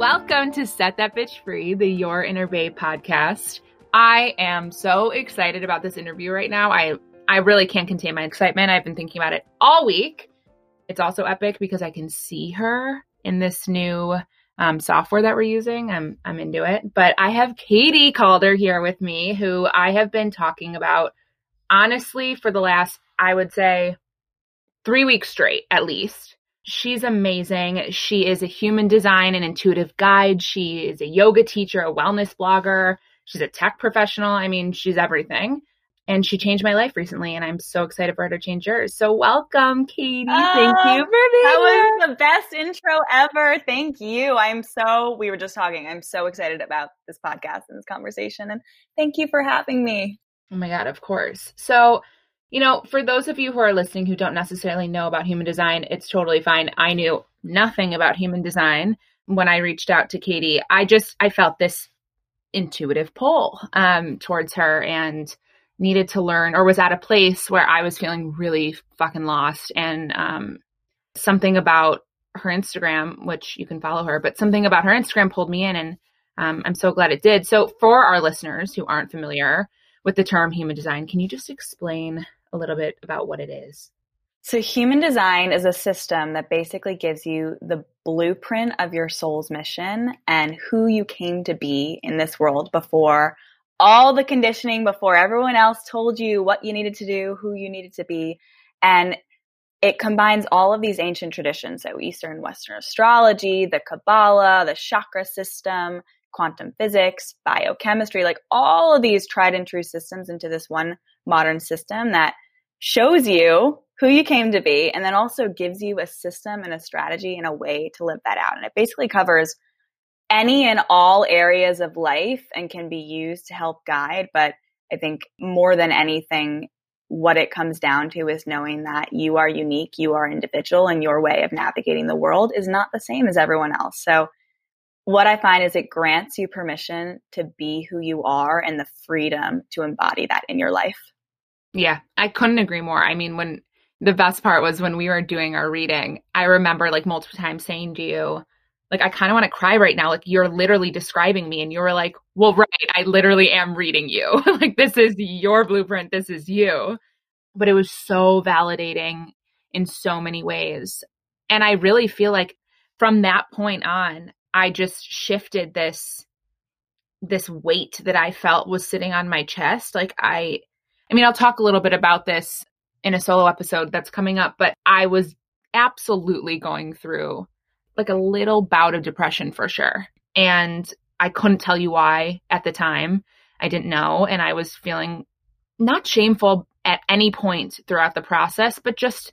Welcome to Set That Bitch Free, the Your Inner Babe podcast. I am so excited about this interview right now. I I really can't contain my excitement. I've been thinking about it all week. It's also epic because I can see her in this new um, software that we're using. I'm I'm into it. But I have Katie Calder here with me, who I have been talking about honestly for the last I would say three weeks straight at least. She's amazing. She is a human design and intuitive guide. She is a yoga teacher, a wellness blogger. She's a tech professional. I mean, she's everything. And she changed my life recently, and I'm so excited for her to change yours. So, welcome, Katie. Oh, Thank you for being That was the best intro ever. Thank you. I'm so, we were just talking. I'm so excited about this podcast and this conversation. And thank you for having me. Oh my God, of course. So, you know, for those of you who are listening who don't necessarily know about human design, it's totally fine. I knew nothing about human design when I reached out to Katie. I just, I felt this intuitive pull um, towards her and needed to learn or was at a place where I was feeling really fucking lost. And um, something about her Instagram, which you can follow her, but something about her Instagram pulled me in and um, I'm so glad it did. So, for our listeners who aren't familiar with the term human design, can you just explain a little bit about what it is? So, human design is a system that basically gives you the blueprint of your soul's mission and who you came to be in this world before all the conditioning, before everyone else told you what you needed to do, who you needed to be. And it combines all of these ancient traditions. So, Eastern, Western astrology, the Kabbalah, the chakra system, quantum physics, biochemistry, like all of these tried and true systems into this one modern system that shows you who you came to be and then also gives you a system and a strategy and a way to live that out. And it basically covers any and all areas of life and can be used to help guide. But I think more than anything, what it comes down to is knowing that you are unique, you are individual, and your way of navigating the world is not the same as everyone else. So what I find is it grants you permission to be who you are and the freedom to embody that in your life. Yeah, I couldn't agree more. I mean, when the best part was when we were doing our reading, I remember like multiple times saying to you, like, I kind of want to cry right now. Like, you're literally describing me. And you were like, well, right, I literally am reading you. like, this is your blueprint. This is you. But it was so validating in so many ways. And I really feel like from that point on, I just shifted this this weight that I felt was sitting on my chest. Like I I mean, I'll talk a little bit about this in a solo episode that's coming up, but I was absolutely going through like a little bout of depression for sure. And I couldn't tell you why at the time. I didn't know. And I was feeling not shameful at any point throughout the process, but just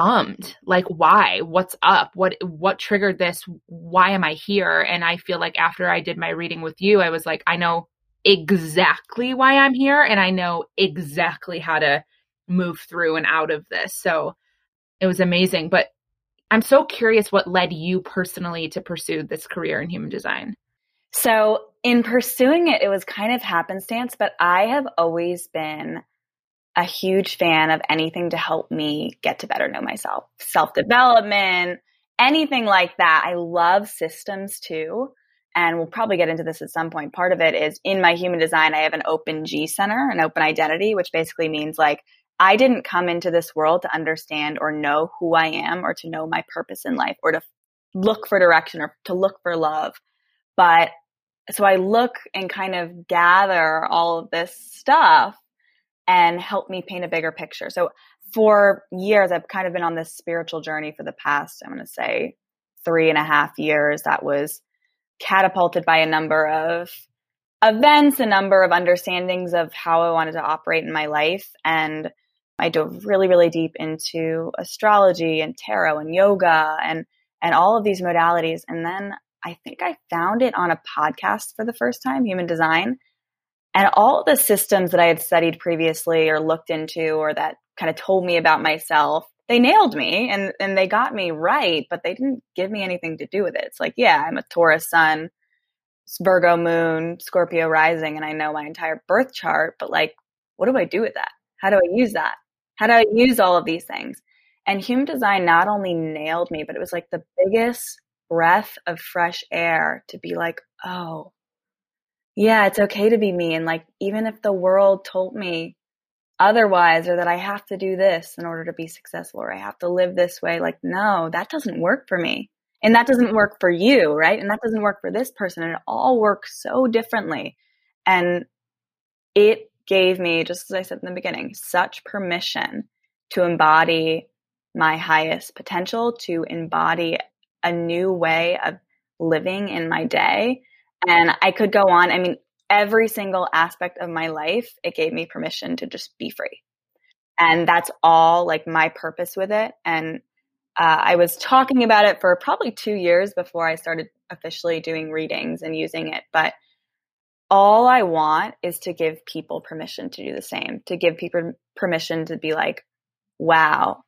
bummed. Like, why? What's up? What, what triggered this? Why am I here? And I feel like after I did my reading with you, I was like, I know exactly why I'm here and I know exactly how to move through and out of this. So it was amazing. But I'm so curious what led you personally to pursue this career in human design. So, in pursuing it, it was kind of happenstance, but I have always been a huge fan of anything to help me get to better know myself, self development, anything like that. I love systems too. And we'll probably get into this at some point. Part of it is in my human design, I have an open G center, an open identity, which basically means like I didn't come into this world to understand or know who I am or to know my purpose in life or to look for direction or to look for love. But so I look and kind of gather all of this stuff and help me paint a bigger picture. So for years, I've kind of been on this spiritual journey for the past, I'm going to say three and a half years that was catapulted by a number of events, a number of understandings of how I wanted to operate in my life. And I dove really, really deep into astrology and tarot and yoga and, and all of these modalities. And then I think I found it on a podcast for the first time, Human Design. And all the systems that I had studied previously or looked into or that kind of told me about myself, they nailed me and, and they got me right, but they didn't give me anything to do with it. It's like, yeah, I'm a Taurus sun, Virgo moon, Scorpio rising, and I know my entire birth chart, but like, what do I do with that? How do I use that? How do I use all of these things? And human design not only nailed me, but it was like the biggest breath of fresh air to be like, oh, yeah, it's okay to be me. And like, even if the world told me otherwise or that I have to do this in order to be successful or I have to live this way, like, no, that doesn't work for me. And that doesn't work for you, right? And that doesn't work for this person. And it all works so differently. And it gave me, just as I said in the beginning, such permission to embody my highest potential, to embody a new way of living in my day. And I could go on. I mean, every single aspect of my life, it gave me permission to just be free. And that's all like my purpose with it. And uh, I was talking about it for probably two years before I started officially doing readings and using it. But all I want is to give people permission to do the same, to give people permission to be like, wow,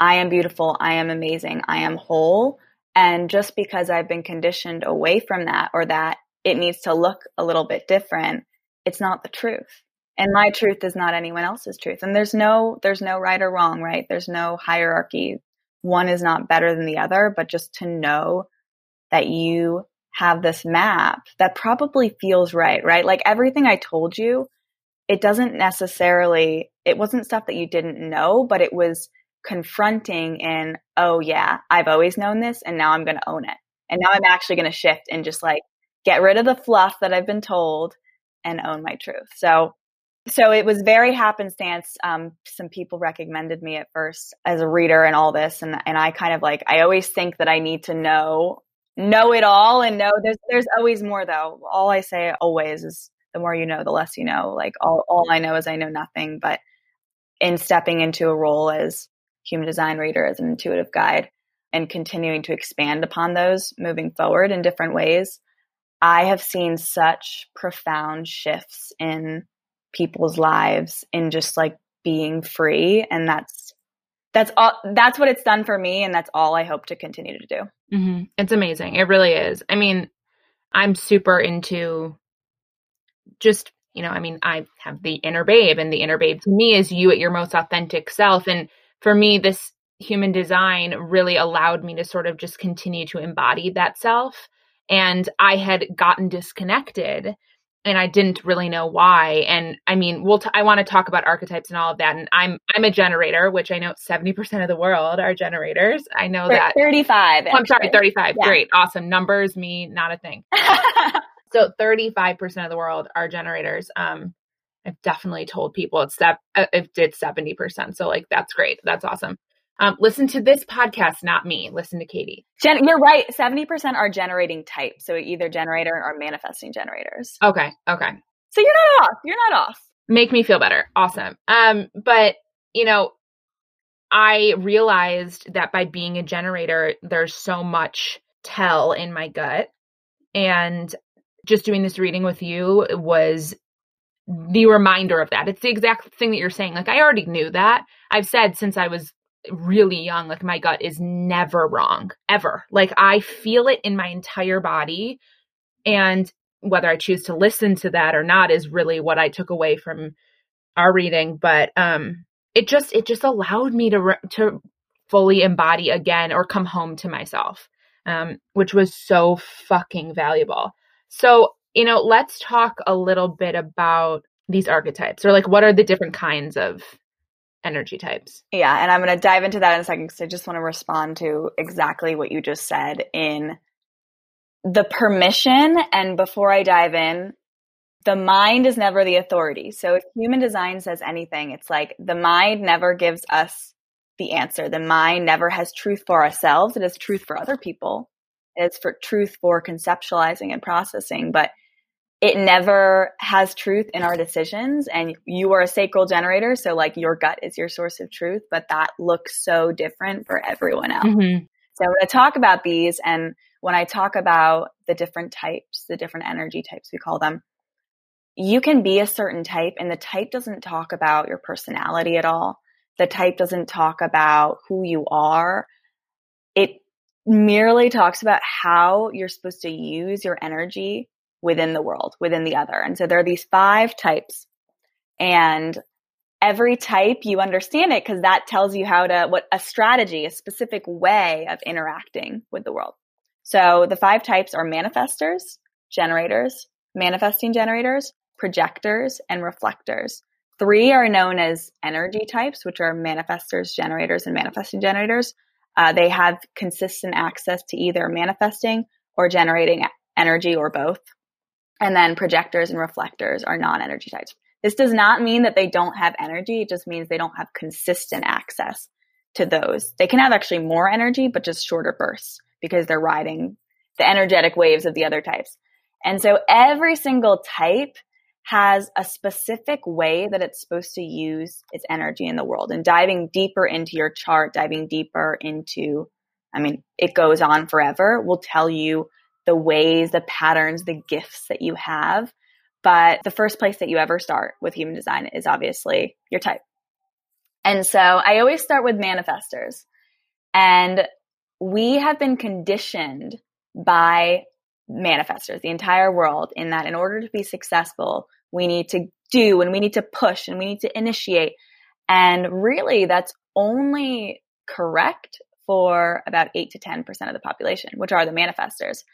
I am beautiful. I am amazing. I am whole. And just because I've been conditioned away from that or that it needs to look a little bit different, it's not the truth. And my truth is not anyone else's truth. And there's no, there's no right or wrong, right? There's no hierarchy. One is not better than the other, but just to know that you have this map that probably feels right, right? Like everything I told you, it doesn't necessarily, it wasn't stuff that you didn't know, but it was confronting in, oh yeah, I've always known this and now I'm going to own it. And now I'm actually going to shift and just like get rid of the fluff that I've been told and own my truth. So, so it was very happenstance. Um, some people recommended me at first as a reader and all this. And, and I kind of like, I always think that I need to know know it all and know there's there's always more though. All I say always is the more you know, the less you know. Like all all I know is I know nothing. But in stepping into a role as human design reader, as an intuitive guide, and continuing to expand upon those moving forward in different ways, I have seen such profound shifts in people's lives in just like being free. And that's that's all that's what it's done for me and that's all i hope to continue to do. Mm-hmm. it's amazing. It really is. I mean i'm super into just you know i mean i have the inner babe and the inner babe to me is you at your most authentic self. And for me this human design really allowed me to sort of just continue to embody that self and i had gotten disconnected and I didn't really know why. And I mean, we'll t- I want to talk about archetypes and all of that. And I'm I'm a generator, which I know 70% of the world are generators. I know that 35. Oh, I'm sorry, 35. Yeah. Great. Awesome. Numbers me not a thing. so 35% of the world are generators. Um I've definitely told people it's that it did 70%. So like that's great. That's awesome. Um, listen to this podcast, not me. Listen to Katie. Gen- you're right. 70% are generating type. So either generator or manifesting generators. Okay. Okay. So you're not off. You're not off. Make me feel better. Awesome. Um, but you know, I realized that by being a generator, there's so much tell in my gut. And just doing this reading with you was the reminder of that. It's the exact thing that you're saying. Like I already knew that. I've said since I was really young, like my gut is never wrong, ever. Like I feel it in my entire body. And whether I choose to listen to that or not is really what I took away from our reading. But, um, it just, it just allowed me to, re- to fully embody again or come home to myself, um, which was so fucking valuable. So, you know, let's talk a little bit about these archetypes or like what are the different kinds of energy types. Yeah, and I'm going to dive into that in a second because I just want to respond to exactly what you just said in the permission. And before I dive in, the mind is never the authority. So if human design says anything, it's like the mind never gives us the answer. The mind never has truth for ourselves. It has truth for other people. It's for truth for conceptualizing and processing. But it never has truth in our decisions and you are a sacral generator so like your gut is your source of truth but that looks so different for everyone else. Mm-hmm. so to talk about these and when i talk about the different types the different energy types we call them you can be a certain type and the type doesn't talk about your personality at all. The type doesn't talk about who you are. It merely talks about how you're supposed to use your energy within the world, within the other. And so there are these five types and every type you understand it because that tells you how to, what a strategy, a specific way of interacting with the world. So the five types are manifestors, generators, manifesting generators, projectors, and reflectors. Three are known as energy types, which are manifestors, generators, and manifesting generators. Uh, they have consistent access to either manifesting or generating energy or both. And then projectors and reflectors are non energy types. This does not mean that they don't have energy. It just means they don't have consistent access to those. They can have actually more energy, but just shorter bursts because they're riding the energetic waves of the other types. And so every single type has a specific way that it's supposed to use its energy in the world and diving deeper into your chart, diving deeper into, I mean, it goes on forever will tell you the ways, the patterns, the gifts that you have. But the first place that you ever start with human design is obviously your type. And so I always start with manifestors. And we have been conditioned by manifestors, the entire world, in that in order to be successful, we need to do and we need to push and we need to initiate. And really, that's only correct for about 8 to 10% of the population, which are the manifestors.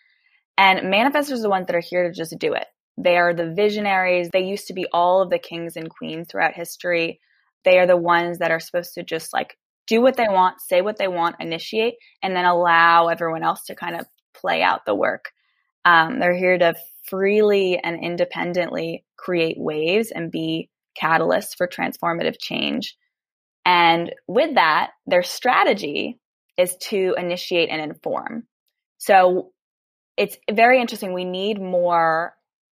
And manifestors are the ones that are here to just do it. They are the visionaries. They used to be all of the kings and queens throughout history. They are the ones that are supposed to just like do what they want, say what they want, initiate, and then allow everyone else to kind of play out the work. Um, they're here to freely and independently create waves and be catalysts for transformative change. And with that, their strategy is to initiate and inform. So it's very interesting. We need more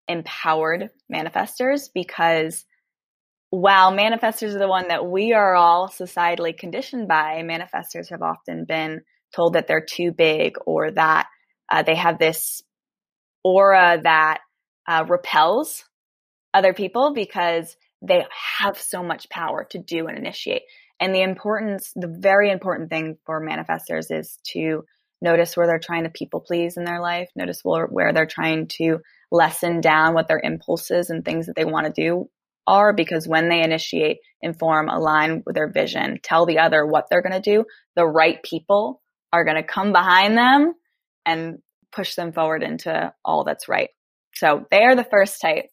empowered manifestors because while manifestors are the one that we are all societally conditioned by, manifestors have often been told that they're too big or that uh, they have this aura that uh, repels other people because they have so much power to do and initiate. And the importance, the very important thing for manifestors is to notice where they're trying to people please in their life, notice where, where they're trying to lessen down what their impulses and things that they want to do are because when they initiate, inform, align with their vision, tell the other what they're going to do, the right people are going to come behind them and push them forward into all that's right. So they are the first type.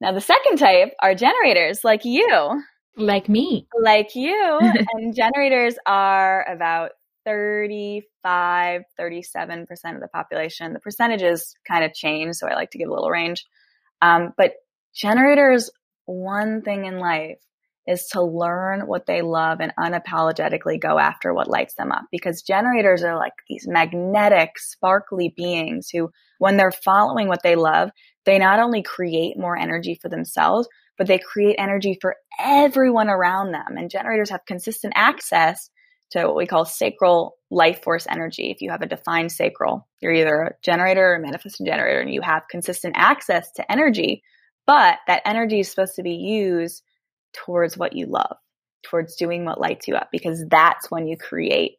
Now the second type are generators like you. Like me. Like you. and generators are about 35, 37% of the population. The percentages kind of change, so I like to give a little range. Um, but generators, one thing in life is to learn what they love and unapologetically go after what lights them up. Because generators are like these magnetic, sparkly beings who, when they're following what they love, they not only create more energy for themselves, but they create energy for everyone around them. And generators have consistent access to what we call sacral life force energy. If you have a defined sacral, you're either a generator or a manifesting generator, and you have consistent access to energy, but that energy is supposed to be used towards what you love, towards doing what lights you up, because that's when you create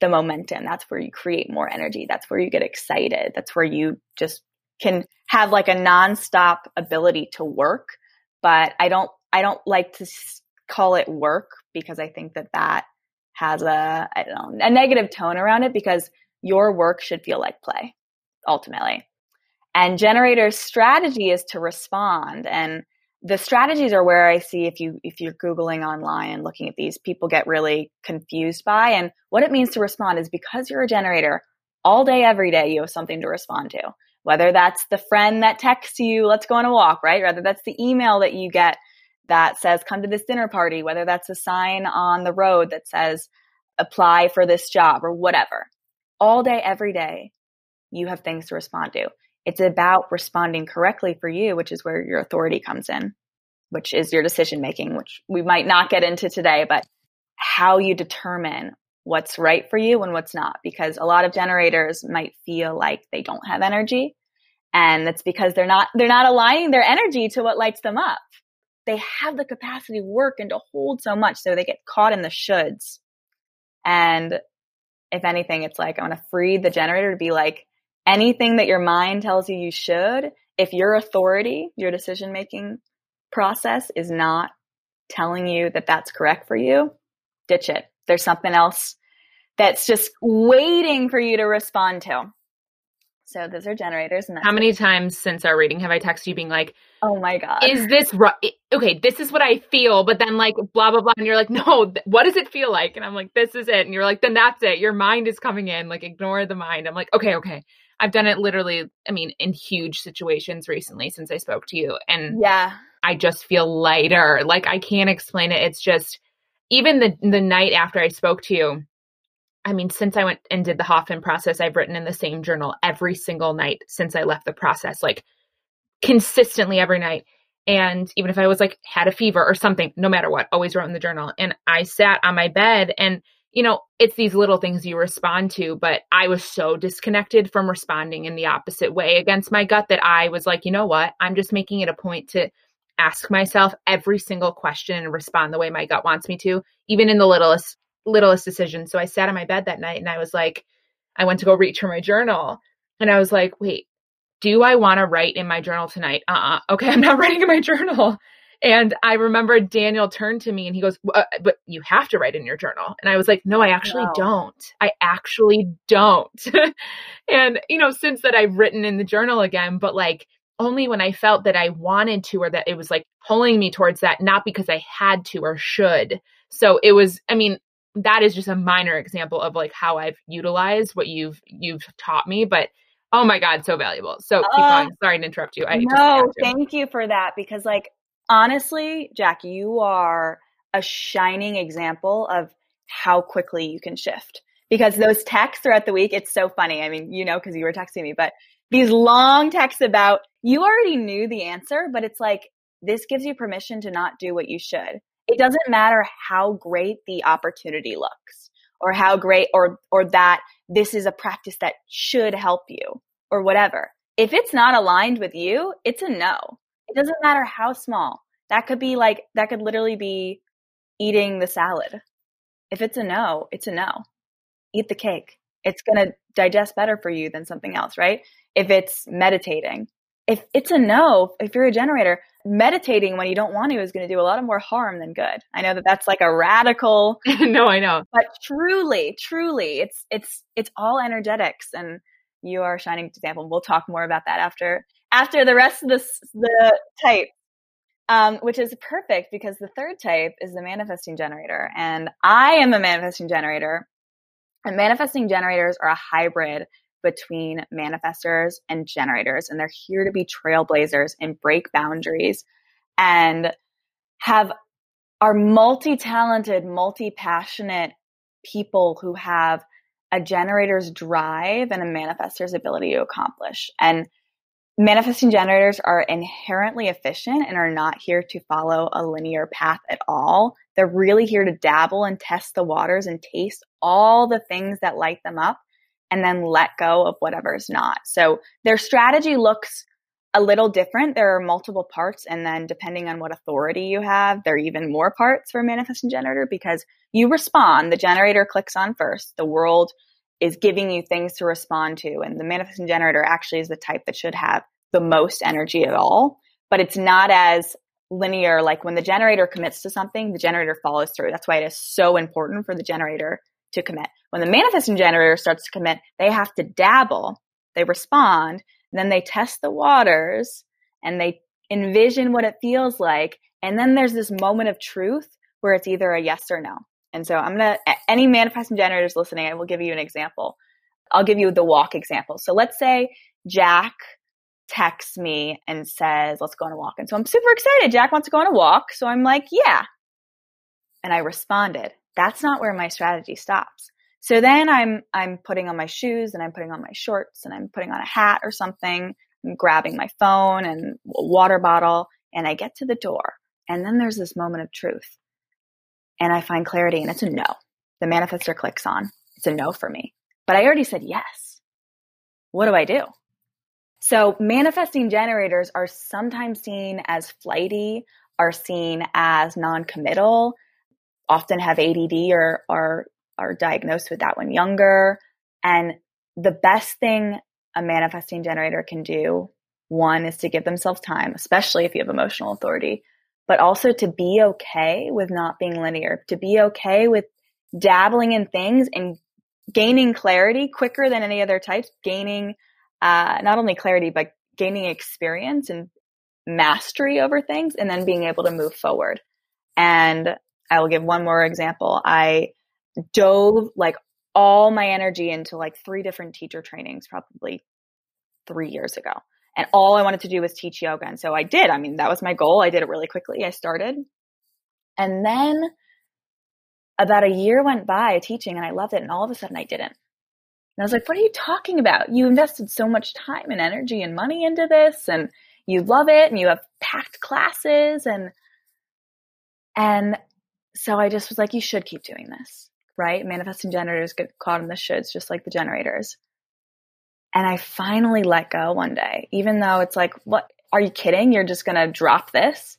the momentum. That's where you create more energy. That's where you get excited. That's where you just can have like a nonstop ability to work. But I don't, I don't like to call it work because I think that that has a, I don't know, a negative tone around it because your work should feel like play ultimately. And generator's strategy is to respond. And the strategies are where I see if you if you're googling online and looking at these, people get really confused by. And what it means to respond is because you're a generator, all day every day you have something to respond to. Whether that's the friend that texts you, let's go on a walk, right? Whether that's the email that you get that says come to this dinner party, whether that's a sign on the road that says apply for this job or whatever. All day every day you have things to respond to. It's about responding correctly for you, which is where your authority comes in, which is your decision making, which we might not get into today, but how you determine what's right for you and what's not. Because a lot of generators might feel like they don't have energy. And that's because they're not, they're not aligning their energy to what lights them up. They have the capacity to work and to hold so much. So they get caught in the shoulds. And if anything, it's like, I want to free the generator to be like, anything that your mind tells you you should, if your authority, your decision making process is not telling you that that's correct for you, ditch it. There's something else that's just waiting for you to respond to. So those are generators. And how many times since our reading have I texted you being like, "Oh my god, is this right? Okay, this is what I feel," but then like blah blah blah, and you're like, "No, th- what does it feel like?" And I'm like, "This is it," and you're like, "Then that's it. Your mind is coming in. Like ignore the mind." I'm like, "Okay, okay." I've done it literally. I mean, in huge situations recently since I spoke to you, and yeah, I just feel lighter. Like I can't explain it. It's just even the the night after I spoke to you I mean, since I went and did the Hoffman process, I've written in the same journal every single night since I left the process, like consistently every night. And even if I was like had a fever or something, no matter what, always wrote in the journal. And I sat on my bed and, you know, it's these little things you respond to, but I was so disconnected from responding in the opposite way against my gut that I was like, you know what? I'm just making it a point to ask myself every single question and respond the way my gut wants me to, even in the littlest littlest decision. So I sat on my bed that night and I was like, I went to go reach for my journal and I was like, wait, do I want to write in my journal tonight? Uh uh-uh. Okay, I'm not writing in my journal. And I remember Daniel turned to me and he goes, uh, But you have to write in your journal. And I was like, No, I actually don't. I actually don't. and, you know, since that I've written in the journal again, but like only when I felt that I wanted to or that it was like pulling me towards that, not because I had to or should. So it was, I mean, that is just a minor example of like how I've utilized what you've you've taught me, but oh my god, so valuable. So keep uh, going. Sorry to interrupt you. I no, thank you for that because like honestly, Jack, you are a shining example of how quickly you can shift. Because those texts throughout the week, it's so funny. I mean, you know, because you were texting me, but these long texts about you already knew the answer, but it's like this gives you permission to not do what you should it doesn't matter how great the opportunity looks or how great or or that this is a practice that should help you or whatever. If it's not aligned with you, it's a no. It doesn't matter how small. That could be like that could literally be eating the salad. If it's a no, it's a no. Eat the cake. It's going to digest better for you than something else, right? If it's meditating, if it's a no, if you're a generator, meditating when you don't want to is going to do a lot of more harm than good. I know that that's like a radical. no, I know. But truly, truly, it's it's it's all energetics, and you are a shining example. We'll talk more about that after after the rest of this the type, um, which is perfect because the third type is the manifesting generator, and I am a manifesting generator. And manifesting generators are a hybrid between manifestors and generators, and they're here to be trailblazers and break boundaries and have are multi-talented, multi-passionate people who have a generator's drive and a manifestor's ability to accomplish. And manifesting generators are inherently efficient and are not here to follow a linear path at all. They're really here to dabble and test the waters and taste all the things that light them up and then let go of whatever's not. So their strategy looks a little different. There are multiple parts, and then depending on what authority you have, there are even more parts for a manifesting generator because you respond. The generator clicks on first. The world is giving you things to respond to, and the manifesting generator actually is the type that should have the most energy at all. But it's not as linear. Like when the generator commits to something, the generator follows through. That's why it is so important for the generator to commit. When the manifesting generator starts to commit, they have to dabble, they respond, then they test the waters and they envision what it feels like. And then there's this moment of truth where it's either a yes or no. And so I'm going to, any manifesting generators listening, I will give you an example. I'll give you the walk example. So let's say Jack texts me and says, let's go on a walk. And so I'm super excited. Jack wants to go on a walk. So I'm like, yeah. And I responded that's not where my strategy stops. So then I'm I'm putting on my shoes and I'm putting on my shorts and I'm putting on a hat or something. I'm grabbing my phone and water bottle and I get to the door. And then there's this moment of truth. And I find clarity and it's a no. The manifestor clicks on. It's a no for me. But I already said yes. What do I do? So manifesting generators are sometimes seen as flighty, are seen as non-committal, often have ADD or are are diagnosed with that when younger. And the best thing a manifesting generator can do, one is to give themselves time, especially if you have emotional authority, but also to be okay with not being linear, to be okay with dabbling in things and gaining clarity quicker than any other types, gaining uh, not only clarity, but gaining experience and mastery over things and then being able to move forward. And I will give one more example. I dove like all my energy into like three different teacher trainings, probably three years ago. And all I wanted to do was teach yoga. And so I did. I mean, that was my goal. I did it really quickly. I started. And then about a year went by teaching and I loved it. And all of a sudden I didn't. And I was like, what are you talking about? You invested so much time and energy and money into this and you love it and you have packed classes and and so I just was like, you should keep doing this, right? Manifesting generators get caught in the shoulds just like the generators. And I finally let go one day, even though it's like, what are you kidding? You're just gonna drop this.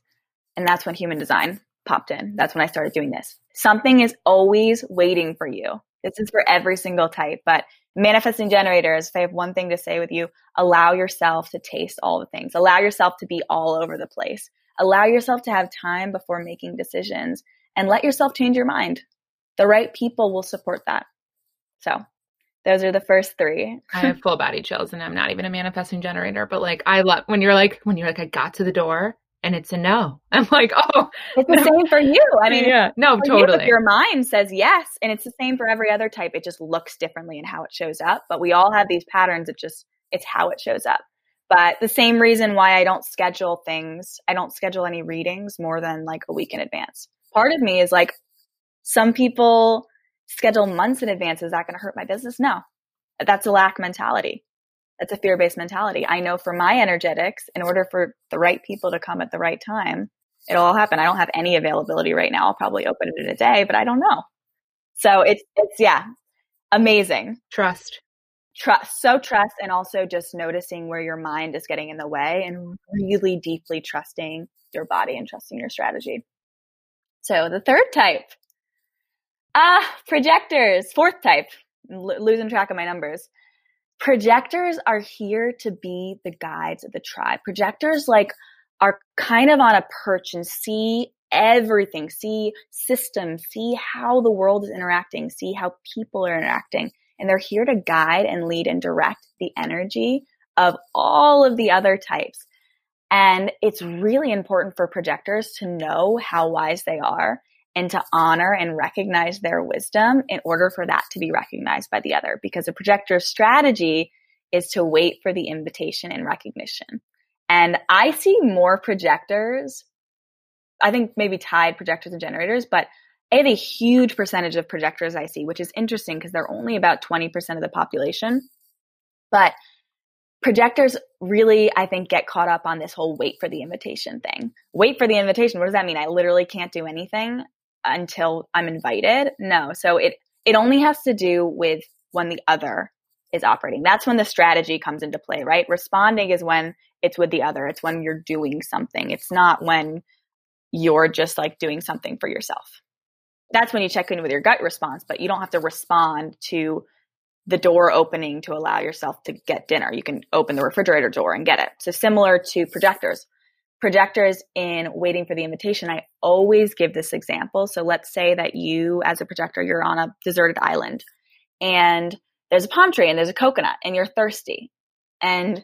And that's when human design popped in. That's when I started doing this. Something is always waiting for you. This is for every single type, but manifesting generators, if I have one thing to say with you, allow yourself to taste all the things. Allow yourself to be all over the place. Allow yourself to have time before making decisions and let yourself change your mind. The right people will support that. So those are the first three. I have full body chills and I'm not even a manifesting generator, but like I love when you're like, when you're like, I got to the door and it's a no. I'm like, oh, it's the no. same for you. I mean, yeah, no, totally. You, your mind says yes, and it's the same for every other type. It just looks differently in how it shows up, but we all have these patterns. It just it's how it shows up. But the same reason why I don't schedule things, I don't schedule any readings more than like a week in advance. Part of me is like, some people schedule months in advance. Is that going to hurt my business? No, that's a lack mentality. That's a fear based mentality. I know for my energetics, in order for the right people to come at the right time, it'll all happen. I don't have any availability right now. I'll probably open it in a day, but I don't know. So it's, it's, yeah, amazing. Trust. Trust. So trust and also just noticing where your mind is getting in the way and really deeply trusting your body and trusting your strategy. So the third type, ah, projectors, fourth type, L- losing track of my numbers projectors are here to be the guides of the tribe. Projectors like are kind of on a perch and see everything, see systems, see how the world is interacting, see how people are interacting. And they're here to guide and lead and direct the energy of all of the other types. And it's really important for projectors to know how wise they are and to honor and recognize their wisdom in order for that to be recognized by the other. Because a projector's strategy is to wait for the invitation and recognition. And I see more projectors, I think maybe tied projectors and generators, but I have a huge percentage of projectors I see, which is interesting because they're only about 20% of the population. But projectors really, I think, get caught up on this whole wait for the invitation thing. Wait for the invitation. What does that mean? I literally can't do anything until I'm invited. No. So it, it only has to do with when the other is operating. That's when the strategy comes into play, right? Responding is when it's with the other. It's when you're doing something. It's not when you're just like doing something for yourself. That's when you check in with your gut response, but you don't have to respond to the door opening to allow yourself to get dinner. You can open the refrigerator door and get it. So similar to projectors projectors in waiting for the invitation, I always give this example. So let's say that you, as a projector, you're on a deserted island and there's a palm tree and there's a coconut and you're thirsty and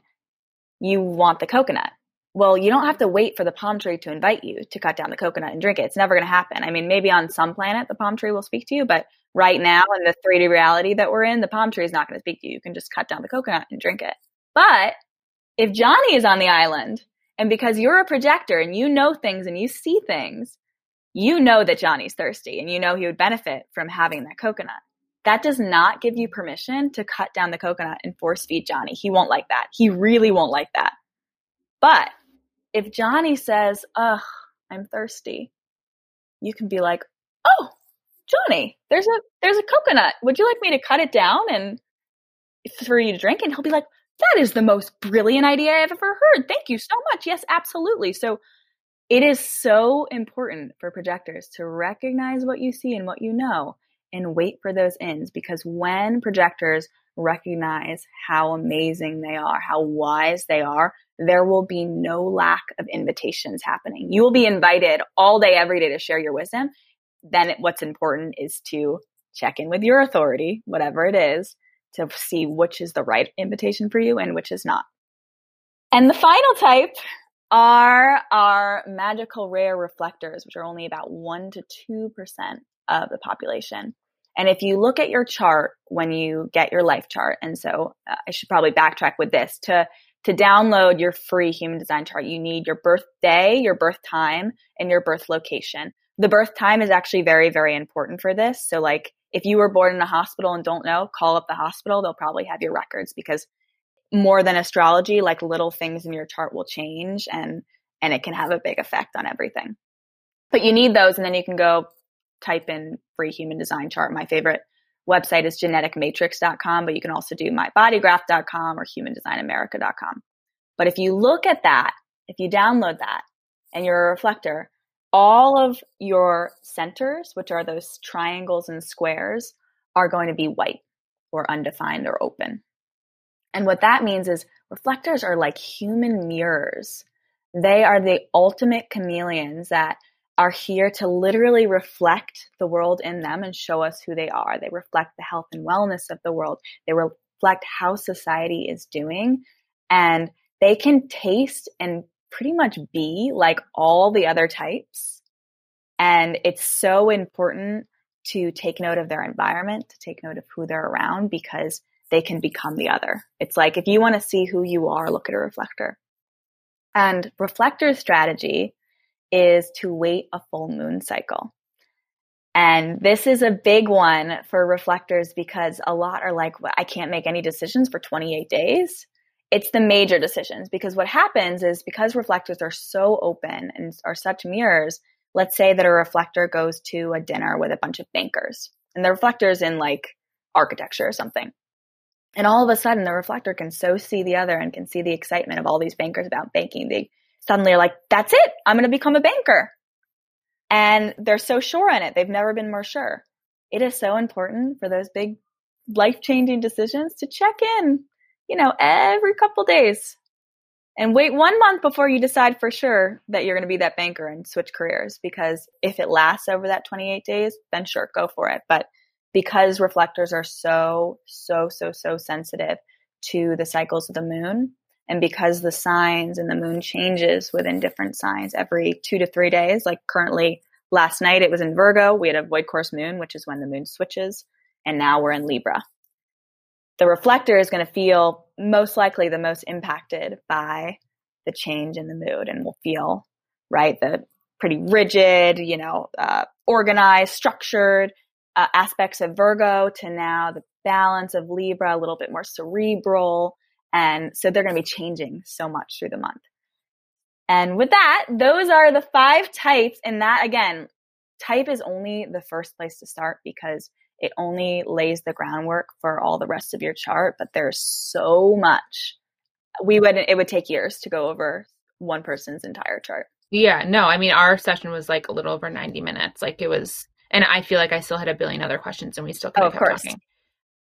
you want the coconut. Well, you don't have to wait for the palm tree to invite you to cut down the coconut and drink it. It's never going to happen. I mean, maybe on some planet the palm tree will speak to you, but right now in the 3D reality that we're in, the palm tree is not going to speak to you. You can just cut down the coconut and drink it. But if Johnny is on the island and because you're a projector and you know things and you see things, you know that Johnny's thirsty and you know he would benefit from having that coconut. That does not give you permission to cut down the coconut and force feed Johnny. He won't like that. He really won't like that. But if Johnny says, Ugh, I'm thirsty, you can be like, Oh, Johnny, there's a there's a coconut. Would you like me to cut it down and for you to drink? And he'll be like, that is the most brilliant idea I've ever heard. Thank you so much. Yes, absolutely. So it is so important for projectors to recognize what you see and what you know and wait for those ins because when projectors recognize how amazing they are, how wise they are, there will be no lack of invitations happening. You will be invited all day, every day to share your wisdom. Then what's important is to check in with your authority, whatever it is, to see which is the right invitation for you and which is not. And the final type are our magical rare reflectors, which are only about 1% to 2% of the population. And if you look at your chart when you get your life chart, and so uh, I should probably backtrack with this to to download your free human design chart, you need your birthday, your birth time, and your birth location. The birth time is actually very, very important for this. So like if you were born in a hospital and don't know, call up the hospital. They'll probably have your records because more than astrology, like little things in your chart will change and and it can have a big effect on everything. But you need those and then you can go type in free human design chart. My favorite website is geneticmatrix.com, but you can also do mybodygraph.com or humandesignamerica.com. But if you look at that, if you download that and you're a reflector, all of your centers, which are those triangles and squares, are going to be white or undefined or open. And what that means is reflectors are like human mirrors. They are the ultimate chameleons that are here to literally reflect the world in them and show us who they are. They reflect the health and wellness of the world. They reflect how society is doing and they can taste and pretty much be like all the other types. And it's so important to take note of their environment, to take note of who they're around because they can become the other. It's like if you want to see who you are, look at a reflector. And reflector strategy is to wait a full moon cycle. And this is a big one for reflectors because a lot are like, well, I can't make any decisions for 28 days. It's the major decisions because what happens is because reflectors are so open and are such mirrors, let's say that a reflector goes to a dinner with a bunch of bankers and the reflectors in like architecture or something. And all of a sudden the reflector can so see the other and can see the excitement of all these bankers about banking. They suddenly are like, that's it. I'm going to become a banker. And they're so sure in it. They've never been more sure. It is so important for those big life changing decisions to check in, you know, every couple days and wait one month before you decide for sure that you're going to be that banker and switch careers. Because if it lasts over that 28 days, then sure, go for it. But because reflectors are so, so, so, so sensitive to the cycles of the moon, and because the signs and the moon changes within different signs every two to three days, like currently last night it was in Virgo, we had a void course moon, which is when the moon switches, and now we're in Libra. The reflector is going to feel most likely the most impacted by the change in the mood and will feel, right, the pretty rigid, you know, uh, organized, structured uh, aspects of Virgo to now the balance of Libra, a little bit more cerebral, and so they're going to be changing so much through the month. And with that, those are the five types. And that again, type is only the first place to start because it only lays the groundwork for all the rest of your chart. But there's so much. We would, it would take years to go over one person's entire chart. Yeah, no, I mean, our session was like a little over 90 minutes. Like it was, and I feel like I still had a billion other questions and we still could oh, of course. talking.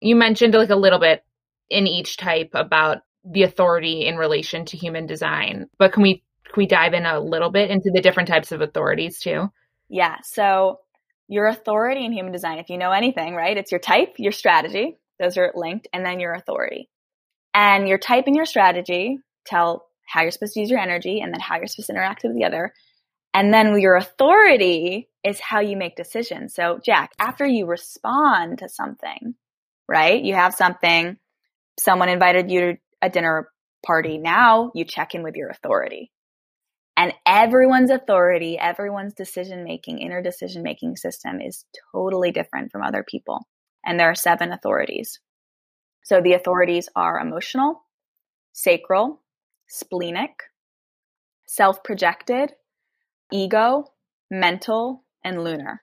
You mentioned like a little bit in each type about the authority in relation to human design. But can we can we dive in a little bit into the different types of authorities too? Yeah. So your authority in human design, if you know anything, right? It's your type, your strategy. Those are linked, and then your authority. And your type and your strategy tell how you're supposed to use your energy and then how you're supposed to interact with the other. And then your authority is how you make decisions. So, Jack, after you respond to something, right? You have something, someone invited you to a dinner party. Now you check in with your authority. And everyone's authority, everyone's decision making, inner decision making system is totally different from other people. And there are seven authorities. So the authorities are emotional, sacral, splenic, self projected, ego, mental, and lunar.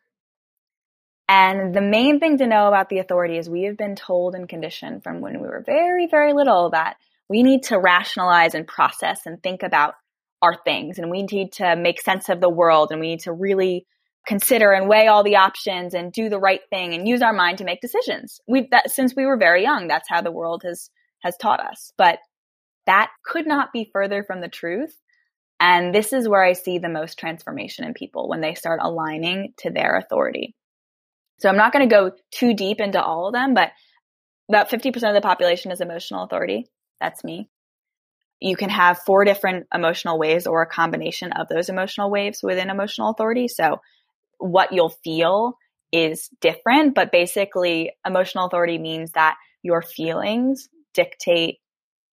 And the main thing to know about the authority is we have been told and conditioned from when we were very, very little that we need to rationalize and process and think about our things and we need to make sense of the world and we need to really consider and weigh all the options and do the right thing and use our mind to make decisions. We've that since we were very young, that's how the world has has taught us. But that could not be further from the truth. And this is where I see the most transformation in people when they start aligning to their authority. So I'm not going to go too deep into all of them, but about 50% of the population is emotional authority. That's me. You can have four different emotional waves or a combination of those emotional waves within emotional authority. So what you'll feel is different, but basically emotional authority means that your feelings dictate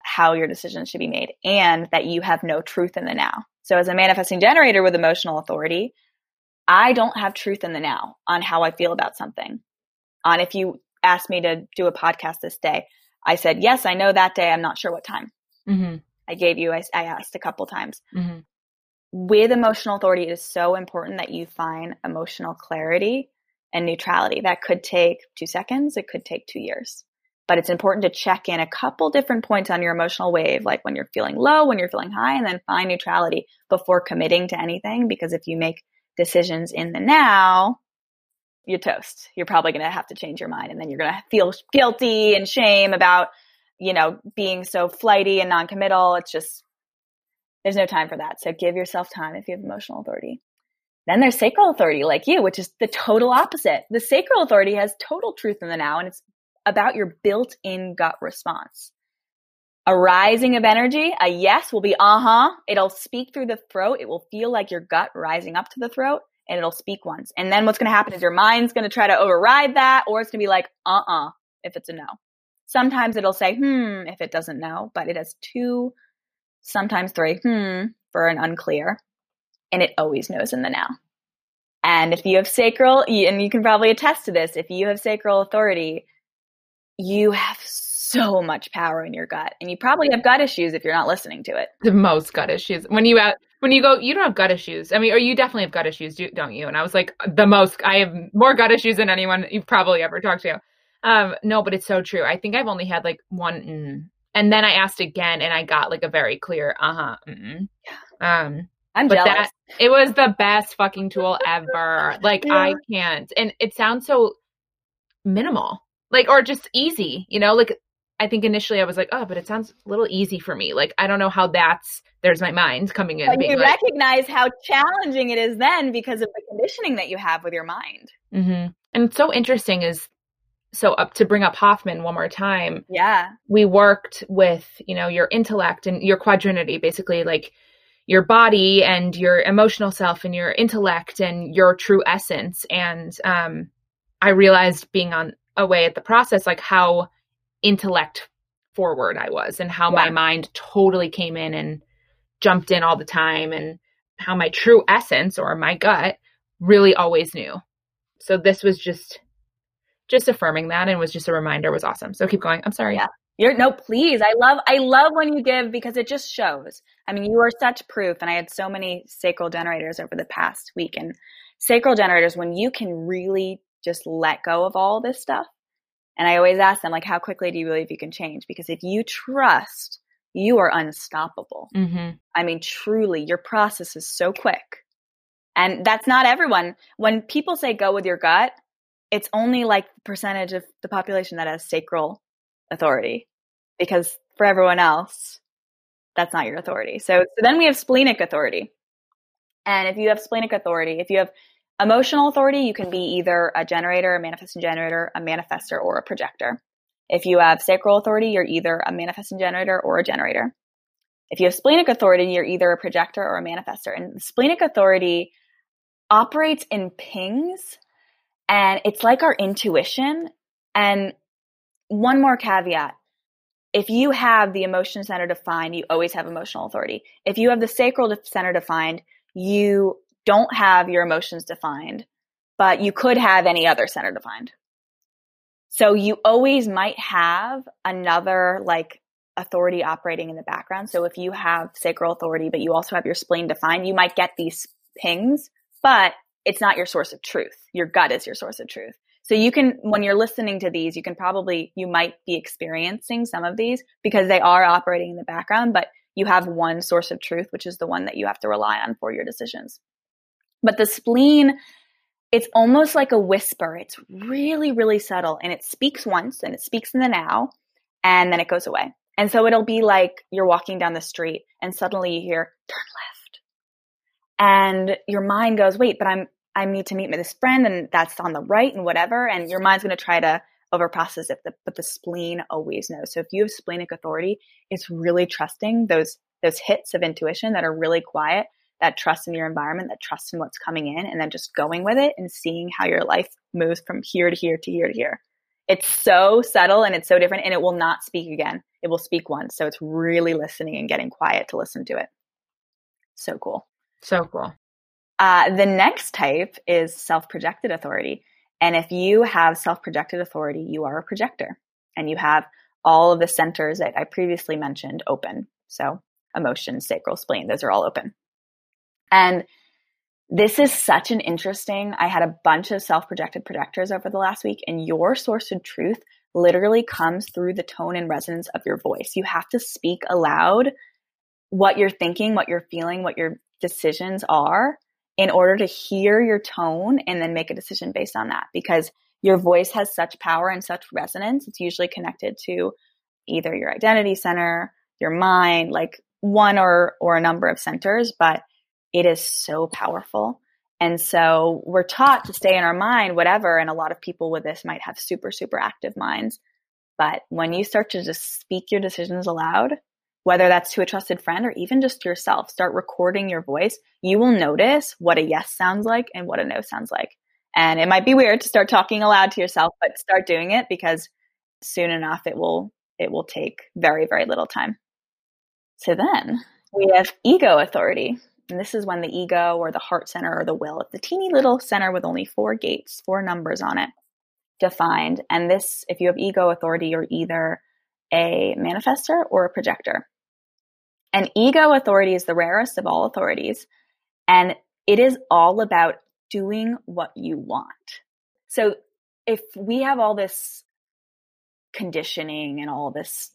how your decisions should be made and that you have no truth in the now. So as a manifesting generator with emotional authority, I don't have truth in the now on how I feel about something. On if you asked me to do a podcast this day, I said, yes, I know that day. I'm not sure what time. Mm-hmm. I gave you, I, I, asked a couple times. Mm-hmm. With emotional authority, it is so important that you find emotional clarity and neutrality. That could take two seconds. It could take two years but it's important to check in a couple different points on your emotional wave, like when you're feeling low, when you're feeling high, and then find neutrality before committing to anything. Because if you make decisions in the now, you're toast. You're probably going to have to change your mind and then you're going to feel guilty and shame about, you know, being so flighty and non-committal. It's just, there's no time for that. So give yourself time if you have emotional authority. Then there's sacral authority like you, which is the total opposite. The sacral authority has total truth in the now and it's about your built in gut response. A rising of energy, a yes will be uh huh. It'll speak through the throat. It will feel like your gut rising up to the throat and it'll speak once. And then what's going to happen is your mind's going to try to override that or it's going to be like uh uh if it's a no. Sometimes it'll say hmm if it doesn't know, but it has two, sometimes three hmm for an unclear. And it always knows in the now. And if you have sacral, and you can probably attest to this, if you have sacral authority, you have so much power in your gut and you probably have gut issues if you're not listening to it the most gut issues when you out when you go you don't have gut issues i mean or you definitely have gut issues don't you and i was like the most i have more gut issues than anyone you've probably ever talked to um no but it's so true i think i've only had like one mm, and then i asked again and i got like a very clear uh-huh mm, um I'm but jealous. that it was the best fucking tool ever. Like yeah. I can't. And it sounds so minimal like or just easy you know like i think initially i was like oh but it sounds a little easy for me like i don't know how that's there's my mind coming in but you like, recognize how challenging it is then because of the conditioning that you have with your mind mm-hmm. and it's so interesting is so up to bring up hoffman one more time yeah we worked with you know your intellect and your quadrinity basically like your body and your emotional self and your intellect and your true essence and um i realized being on away at the process, like how intellect forward I was and how yeah. my mind totally came in and jumped in all the time and how my true essence or my gut really always knew. So this was just just affirming that and was just a reminder was awesome. So keep going. I'm sorry. Yeah. You're no, please. I love I love when you give because it just shows. I mean, you are such proof and I had so many sacral generators over the past week and sacral generators when you can really just let go of all this stuff. And I always ask them, like, how quickly do you believe you can change? Because if you trust, you are unstoppable. Mm-hmm. I mean, truly, your process is so quick. And that's not everyone. When people say go with your gut, it's only like percentage of the population that has sacral authority. Because for everyone else, that's not your authority. So, so then we have splenic authority. And if you have splenic authority, if you have Emotional authority, you can be either a generator, a manifesting generator, a manifester, or a projector. If you have sacral authority, you're either a manifesting generator or a generator. If you have splenic authority, you're either a projector or a manifester. And splenic authority operates in pings and it's like our intuition. And one more caveat. If you have the emotion center defined, you always have emotional authority. If you have the sacral center defined, you don't have your emotions defined, but you could have any other center defined. So you always might have another like authority operating in the background. So if you have sacral authority, but you also have your spleen defined, you might get these pings, but it's not your source of truth. Your gut is your source of truth. So you can, when you're listening to these, you can probably, you might be experiencing some of these because they are operating in the background, but you have one source of truth, which is the one that you have to rely on for your decisions. But the spleen, it's almost like a whisper. It's really, really subtle and it speaks once and it speaks in the now and then it goes away. And so it'll be like you're walking down the street and suddenly you hear turn left. And your mind goes, wait, but I'm, I need to meet with this friend and that's on the right and whatever. And your mind's going to try to overprocess it, but the spleen always knows. So if you have splenic authority, it's really trusting those those hits of intuition that are really quiet, that trust in your environment, that trust in what's coming in, and then just going with it and seeing how your life moves from here to here to here to here. It's so subtle and it's so different, and it will not speak again. It will speak once. So it's really listening and getting quiet to listen to it. So cool. So cool. Uh, the next type is self projected authority. And if you have self projected authority, you are a projector and you have all of the centers that I previously mentioned open. So emotion, sacral, spleen, those are all open. And this is such an interesting, I had a bunch of self projected projectors over the last week, and your source of truth literally comes through the tone and resonance of your voice. You have to speak aloud what you're thinking, what you're feeling, what your decisions are in order to hear your tone and then make a decision based on that because your voice has such power and such resonance. It's usually connected to either your identity center, your mind, like one or or a number of centers, but it is so powerful. And so we're taught to stay in our mind, whatever. And a lot of people with this might have super, super active minds. But when you start to just speak your decisions aloud, whether that's to a trusted friend or even just yourself, start recording your voice, you will notice what a yes sounds like and what a no sounds like. And it might be weird to start talking aloud to yourself, but start doing it because soon enough it will it will take very, very little time. So then we have ego authority. And this is when the ego or the heart center or the will, the teeny little center with only four gates, four numbers on it defined. And this, if you have ego authority, you're either a manifester or a projector. And ego authority is the rarest of all authorities. And it is all about doing what you want. So if we have all this conditioning and all this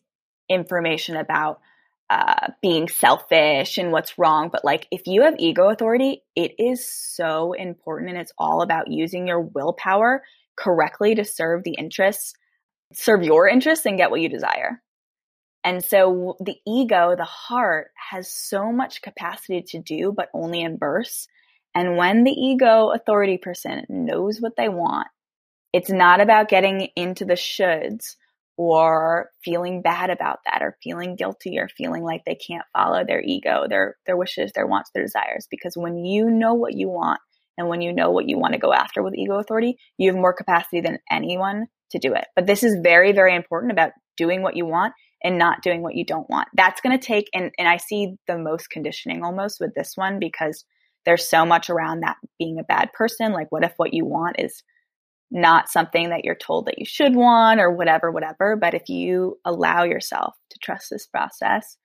information about uh, being selfish and what's wrong. But like, if you have ego authority, it is so important and it's all about using your willpower correctly to serve the interests, serve your interests and get what you desire. And so the ego, the heart has so much capacity to do, but only in bursts. And when the ego authority person knows what they want, it's not about getting into the shoulds or feeling bad about that or feeling guilty or feeling like they can't follow their ego, their their wishes, their wants, their desires because when you know what you want and when you know what you want to go after with ego authority, you have more capacity than anyone to do it. But this is very very important about doing what you want and not doing what you don't want. That's going to take and and I see the most conditioning almost with this one because there's so much around that being a bad person like what if what you want is not something that you're told that you should want or whatever, whatever. But if you allow yourself to trust this process,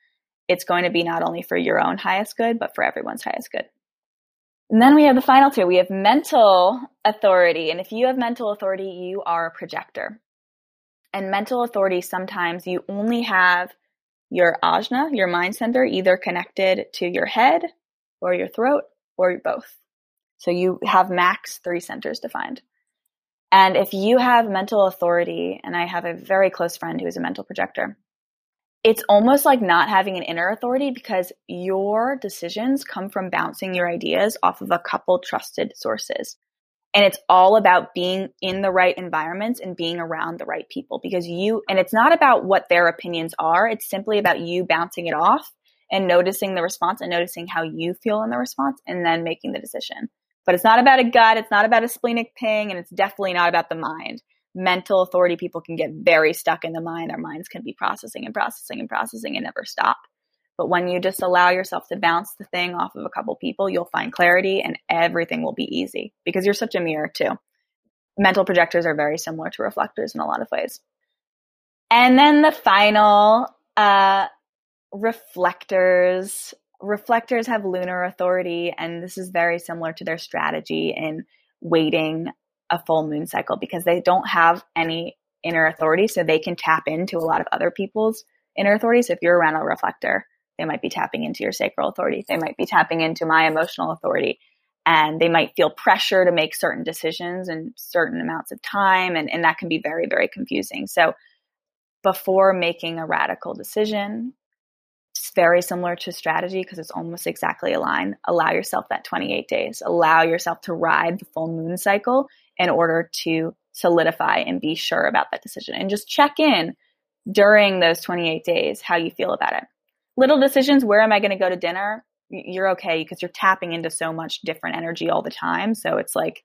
it's going to be not only for your own highest good, but for everyone's highest good. And then we have the final two. We have mental authority. And if you have mental authority, you are a projector. And mental authority, sometimes you only have your ajna, your mind center, either connected to your head or your throat or both. So you have max three centers defined. And if you have mental authority, and I have a very close friend who is a mental projector, it's almost like not having an inner authority because your decisions come from bouncing your ideas off of a couple trusted sources. And it's all about being in the right environments and being around the right people because you, and it's not about what their opinions are. It's simply about you bouncing it off and noticing the response and noticing how you feel in the response and then making the decision. But it's not about a gut, it's not about a splenic ping, and it's definitely not about the mind. Mental authority people can get very stuck in the mind. Their minds can be processing and processing and processing and never stop. But when you just allow yourself to bounce the thing off of a couple people, you'll find clarity and everything will be easy because you're such a mirror too. Mental projectors are very similar to reflectors in a lot of ways. And then the final, uh, reflectors reflectors have lunar authority, and this is very similar to their strategy in waiting a full moon cycle because they don't have any inner authority, so they can tap into a lot of other people's inner authority. So if you're around a reflector, they might be tapping into your sacral authority. They might be tapping into my emotional authority. And they might feel pressure to make certain decisions in certain amounts of time. And, and that can be very, very confusing. So before making a radical decision, it's very similar to strategy because it's almost exactly aligned. Allow yourself that 28 days. Allow yourself to ride the full moon cycle in order to solidify and be sure about that decision and just check in during those 28 days how you feel about it. Little decisions, where am I going to go to dinner? You're okay because you're tapping into so much different energy all the time. So it's like,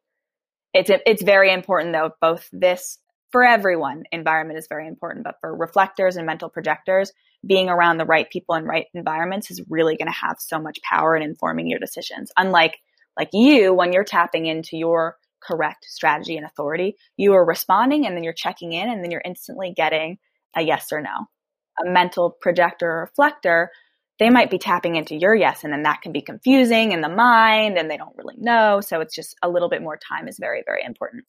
it's, it's very important though, both this for everyone, environment is very important, but for reflectors and mental projectors, being around the right people and right environments is really going to have so much power in informing your decisions. Unlike like you, when you're tapping into your correct strategy and authority, you are responding and then you're checking in and then you're instantly getting a yes or no. A mental projector or reflector, they might be tapping into your yes and then that can be confusing in the mind and they don't really know. So it's just a little bit more time is very, very important.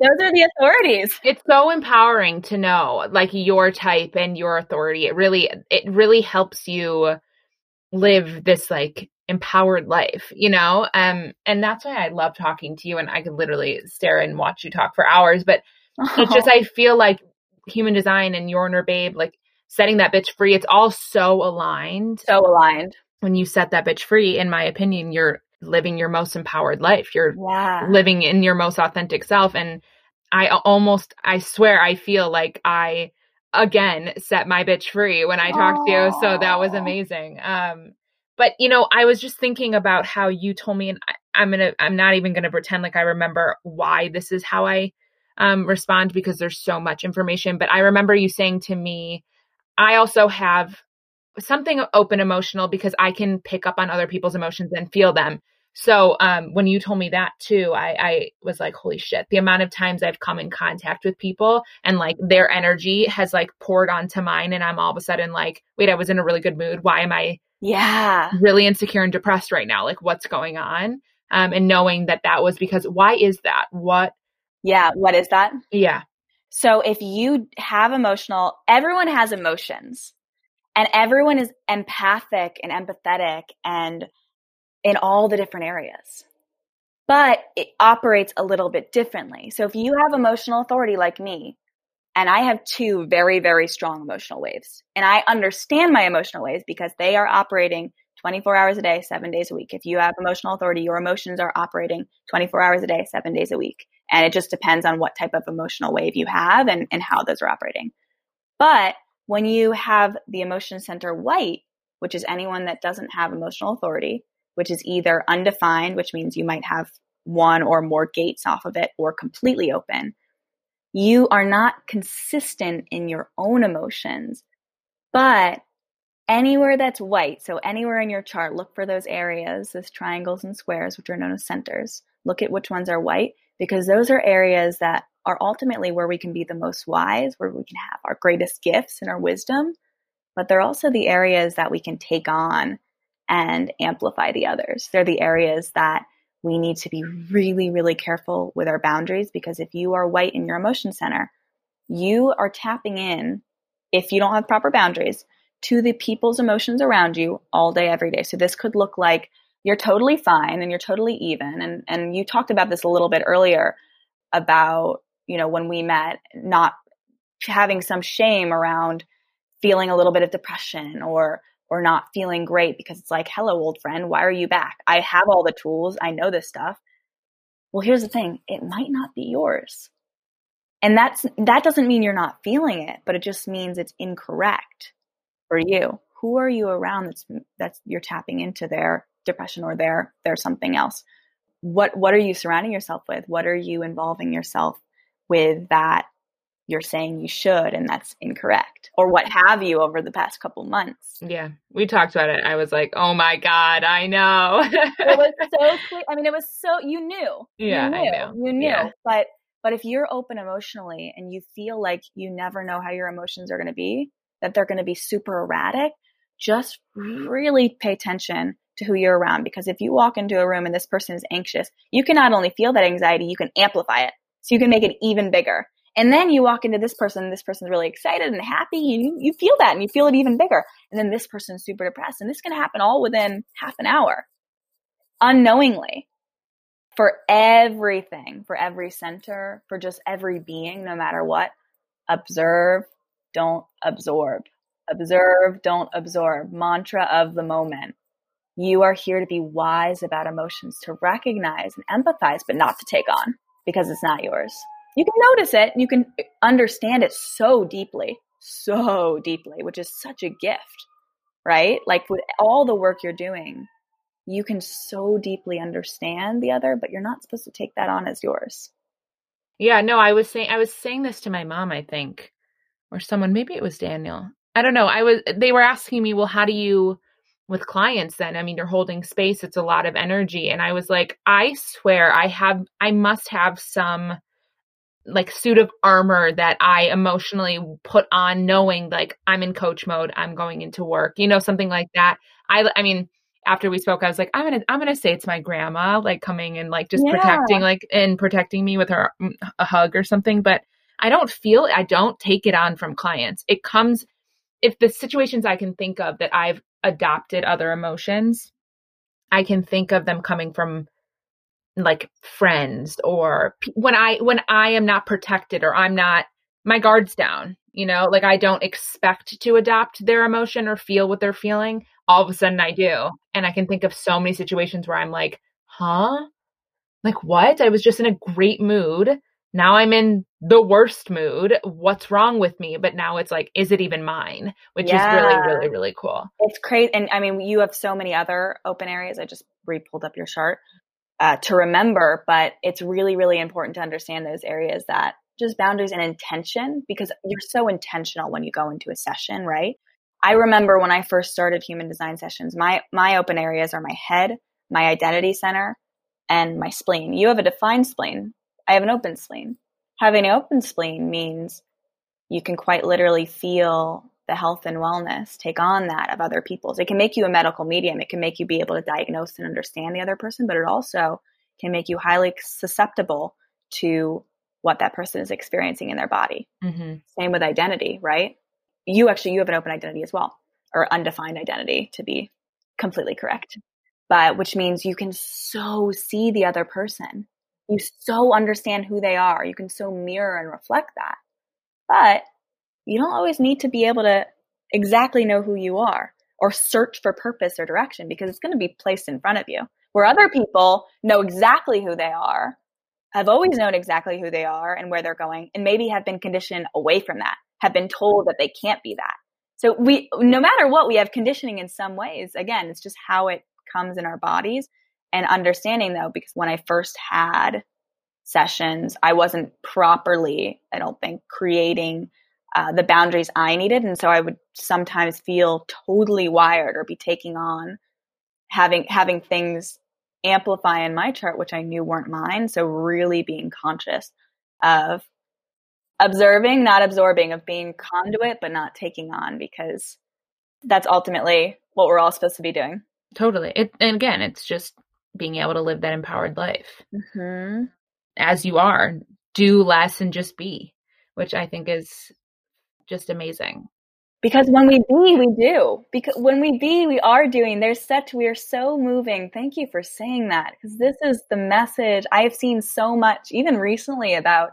Those are the authorities. It's so empowering to know like your type and your authority. It really it really helps you live this like empowered life, you know? Um and that's why I love talking to you and I could literally stare and watch you talk for hours, but oh. it's just I feel like human design and your inner babe like setting that bitch free, it's all so aligned. So aligned. When you set that bitch free, in my opinion, you're living your most empowered life. You're yeah. living in your most authentic self. And I almost, I swear, I feel like I again set my bitch free when I talked Aww. to you. So that was amazing. Um, but you know, I was just thinking about how you told me, and I, I'm gonna, I'm not even gonna pretend like I remember why this is how I um, respond because there's so much information. But I remember you saying to me, I also have something open emotional because I can pick up on other people's emotions and feel them. So um, when you told me that too, I, I was like, holy shit, the amount of times I've come in contact with people and like their energy has like poured onto mine. And I'm all of a sudden like, wait, I was in a really good mood. Why am I yeah really insecure and depressed right now? Like what's going on? Um, and knowing that that was because why is that? What? Yeah. What is that? Yeah. So if you have emotional, everyone has emotions and everyone is empathic and empathetic and in all the different areas. But it operates a little bit differently. So if you have emotional authority like me, and I have two very, very strong emotional waves, and I understand my emotional waves because they are operating 24 hours a day, seven days a week. If you have emotional authority, your emotions are operating 24 hours a day, seven days a week. And it just depends on what type of emotional wave you have and, and how those are operating. But when you have the emotion center white, which is anyone that doesn't have emotional authority, which is either undefined, which means you might have one or more gates off of it, or completely open, you are not consistent in your own emotions. But anywhere that's white, so anywhere in your chart, look for those areas, those triangles and squares, which are known as centers. Look at which ones are white because those are areas that are ultimately where we can be the most wise, where we can have our greatest gifts and our wisdom. But they're also the areas that we can take on and amplify the others. They're the areas that we need to be really, really careful with our boundaries because if you are white in your emotion center, you are tapping in, if you don't have proper boundaries, to the people's emotions around you all day, every day. So this could look like you're totally fine and you're totally even. And, and you talked about this a little bit earlier about, you know, when we met, not having some shame around feeling a little bit of depression or or not feeling great because it's like, hello, old friend, why are you back? I have all the tools. I know this stuff. Well, here's the thing. It might not be yours. And that's, that doesn't mean you're not feeling it, but it just means it's incorrect for you. Who are you around that's, that's, you're tapping into their depression or their, their something else? What, what are you surrounding yourself with? What are you involving yourself with that you're saying you should and that's incorrect or what have you over the past couple months. Yeah. We talked about it. I was like, "Oh my god, I know." it was so clear. I mean, it was so you knew. Yeah, you knew. I You knew. Yeah. But but if you're open emotionally and you feel like you never know how your emotions are going to be, that they're going to be super erratic, just really pay attention to who you're around because if you walk into a room and this person is anxious, you can not only feel that anxiety, you can amplify it. So you can make it even bigger. And then you walk into this person, this person's really excited and happy, and you, you feel that and you feel it even bigger. And then this person's super depressed. And this can happen all within half an hour, unknowingly. For everything, for every center, for just every being, no matter what, observe, don't absorb. Observe, don't absorb. Mantra of the moment. You are here to be wise about emotions, to recognize and empathize, but not to take on because it's not yours. You can notice it, you can understand it so deeply, so deeply, which is such a gift, right? Like with all the work you're doing, you can so deeply understand the other, but you're not supposed to take that on as yours. Yeah, no, I was saying I was saying this to my mom, I think, or someone, maybe it was Daniel. I don't know. I was they were asking me, "Well, how do you with clients then? I mean, you're holding space, it's a lot of energy." And I was like, "I swear I have I must have some like suit of armor that I emotionally put on knowing like I'm in coach mode, I'm going into work, you know, something like that. I I mean, after we spoke, I was like, I'm gonna I'm gonna say it's my grandma, like coming and like just yeah. protecting like and protecting me with her mm, a hug or something. But I don't feel I don't take it on from clients. It comes if the situations I can think of that I've adopted other emotions, I can think of them coming from like friends or when I when I am not protected or I'm not my guards down, you know, like I don't expect to adopt their emotion or feel what they're feeling. All of a sudden I do. And I can think of so many situations where I'm like, huh? Like what? I was just in a great mood. Now I'm in the worst mood. What's wrong with me? But now it's like, is it even mine? Which yeah. is really, really, really cool. It's crazy. And I mean, you have so many other open areas. I just re pulled up your chart uh, to remember, but it's really, really important to understand those areas that just boundaries and intention because you're so intentional when you go into a session, right? I remember when I first started human design sessions, my, my open areas are my head, my identity center, and my spleen. You have a defined spleen. I have an open spleen. Having an open spleen means you can quite literally feel the health and wellness, take on that of other people's. It can make you a medical medium. It can make you be able to diagnose and understand the other person, but it also can make you highly susceptible to what that person is experiencing in their body. Mm-hmm. Same with identity, right? You actually you have an open identity as well, or undefined identity to be completely correct. But which means you can so see the other person. You so understand who they are. You can so mirror and reflect that. But you don't always need to be able to exactly know who you are or search for purpose or direction because it's going to be placed in front of you. Where other people know exactly who they are, have always known exactly who they are and where they're going, and maybe have been conditioned away from that, have been told that they can't be that. So we, no matter what, we have conditioning in some ways. Again, it's just how it comes in our bodies and understanding though, because when I first had sessions, I wasn't properly, I don't think, creating uh, the boundaries I needed. And so I would sometimes feel totally wired or be taking on having, having things amplify in my chart, which I knew weren't mine. So really being conscious of observing, not absorbing, of being conduit, but not taking on because that's ultimately what we're all supposed to be doing. Totally. It, and again, it's just being able to live that empowered life mm-hmm. as you are. Do less and just be, which I think is just amazing. Because when we be, we do. Because when we be, we are doing. There's such, we are so moving. Thank you for saying that. Because this is the message I've seen so much, even recently, about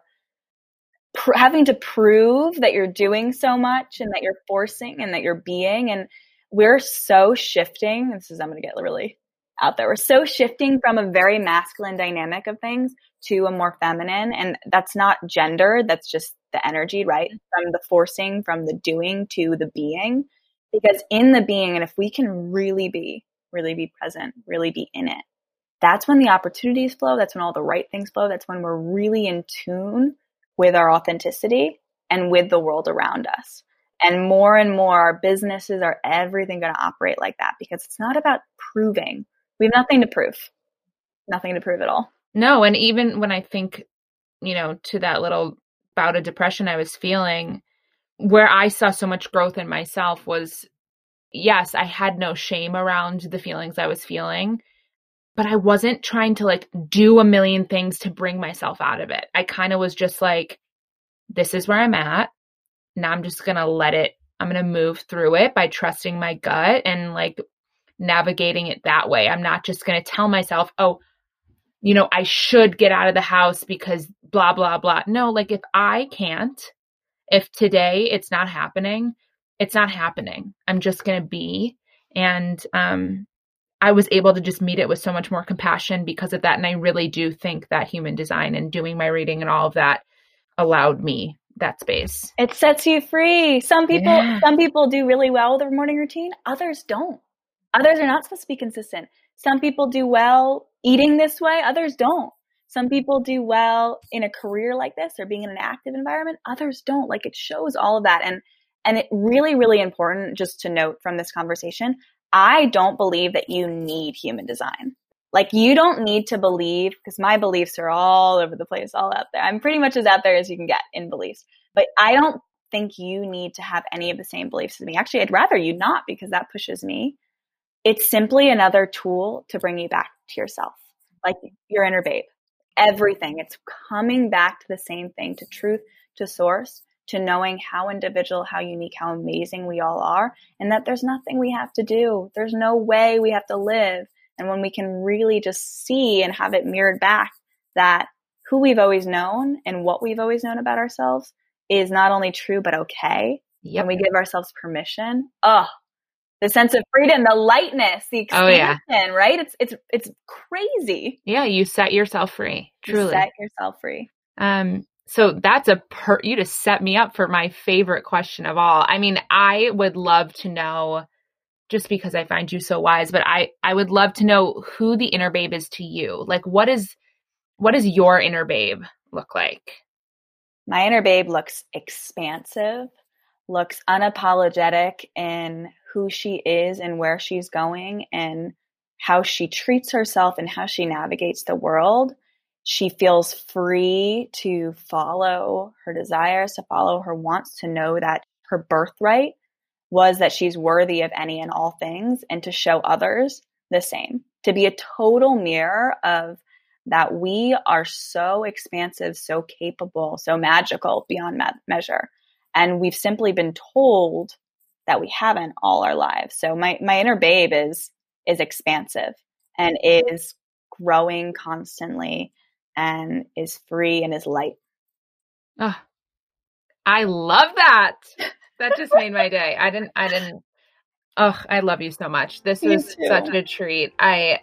pr- having to prove that you're doing so much and that you're forcing and that you're being. And we're so shifting. This is, I'm going to get really out there. We're so shifting from a very masculine dynamic of things to a more feminine. And that's not gender. That's just the energy, right? Mm-hmm. From the forcing, from the doing to the being. Because in the being, and if we can really be, really be present, really be in it, that's when the opportunities flow. That's when all the right things flow. That's when we're really in tune with our authenticity and with the world around us. And more and more, our businesses are everything going to operate like that because it's not about proving. We have nothing to prove, nothing to prove at all. No. And even when I think, you know, to that little bout of depression I was feeling, where I saw so much growth in myself was yes, I had no shame around the feelings I was feeling, but I wasn't trying to like do a million things to bring myself out of it. I kind of was just like, this is where I'm at. Now I'm just going to let it, I'm going to move through it by trusting my gut and like navigating it that way. I'm not just going to tell myself, oh, you know, I should get out of the house because blah, blah, blah. No, like if I can't, if today it's not happening, it's not happening. I'm just going to be. And, um, I was able to just meet it with so much more compassion because of that. And I really do think that human design and doing my reading and all of that allowed me that space. It sets you free. Some people Yeah. some people do really well with their morning routine, others don't. Others are not supposed to be consistent. Some people do well eating this way, others don't. Some people do well in a career like this or being in an active environment, others don't. Like it shows all of that and and it really really important just to note from this conversation, I don't believe that you need human design. Like you don't need to believe because my beliefs are all over the place, all out there. I'm pretty much as out there as you can get in beliefs. But I don't think you need to have any of the same beliefs as me. Actually, I'd rather you not because that pushes me. It's simply another tool to bring you back to yourself, like your inner babe. Everything. It's coming back to the same thing, to truth, to source, to knowing how individual, how unique, how amazing we all are, and that there's nothing we have to do. There's no way we have to live. And when we can really just see and have it mirrored back that who we've always known and what we've always known about ourselves is not only true but okay. Yep. And we give ourselves permission. Oh, the sense of freedom, the lightness, the Oh, expansion, yeah. right? It's it's it's crazy. yeah, you set yourself free. You Truly. set yourself free. Um, so that's a per you just set me up for my favorite question of all. I mean, I would love to know just because I find you so wise, but I I would love to know who the inner babe is to you. Like what is what does your inner babe look like? My inner babe looks expansive, looks unapologetic in who she is and where she's going and how she treats herself and how she navigates the world. She feels free to follow her desires, to follow her wants, to know that her birthright was that she's worthy of any and all things and to show others the same. To be a total mirror of that we are so expansive, so capable, so magical beyond me- measure. And we've simply been told that we haven't all our lives. So my, my inner babe is, is expansive and is growing constantly and is free and is light. Oh, I love that. That just made my day. I didn't I didn't Oh, I love you so much. This too. such a treat. I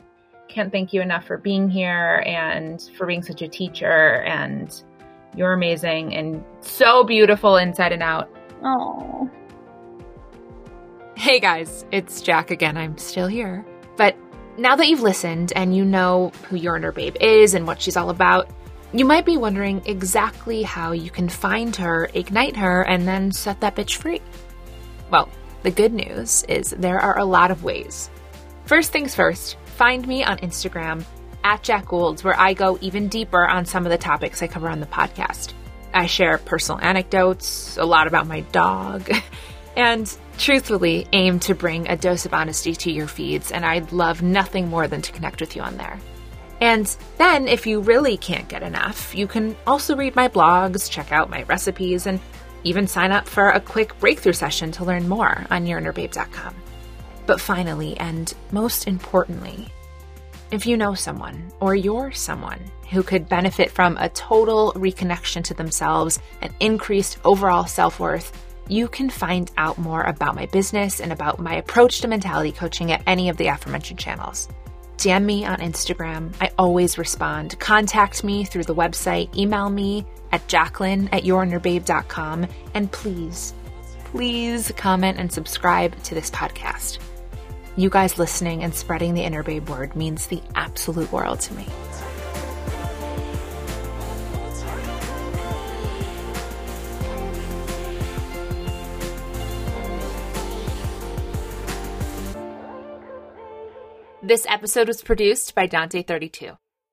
can't thank you enough for being here and for being such a teacher and you're amazing and so beautiful inside and out. Oh, Hey guys, it's Jack again. I'm still here. But now that you've listened and you know who your inner babe is and what she's all about, you might be wondering exactly how you can find her, ignite her, and then set that bitch free. Well, the good news is there are a lot of ways. First things first, find me on Instagram at Jack Goulds, where I go even deeper on some of the topics I cover on the podcast. I share personal anecdotes, a lot about my dog, and truthfully aim to bring a dose of honesty to your feeds, and I'd love nothing more than to connect with you on there. And then, if you really can't get enough, you can also read my blogs, check out my recipes, and even sign up for a quick breakthrough session to learn more on yourinnerbabe.com. But finally, and most importantly, if you know someone or you're someone who could benefit from a total reconnection to themselves and increased overall self worth, you can find out more about my business and about my approach to mentality coaching at any of the aforementioned channels. DM me on Instagram. I always respond. Contact me through the website. Email me at jacqueline at yourinnerbabe.com. And please, please comment and subscribe to this podcast. You guys listening and spreading the Inner Babe word means the absolute world to me. This episode was produced by Dante32.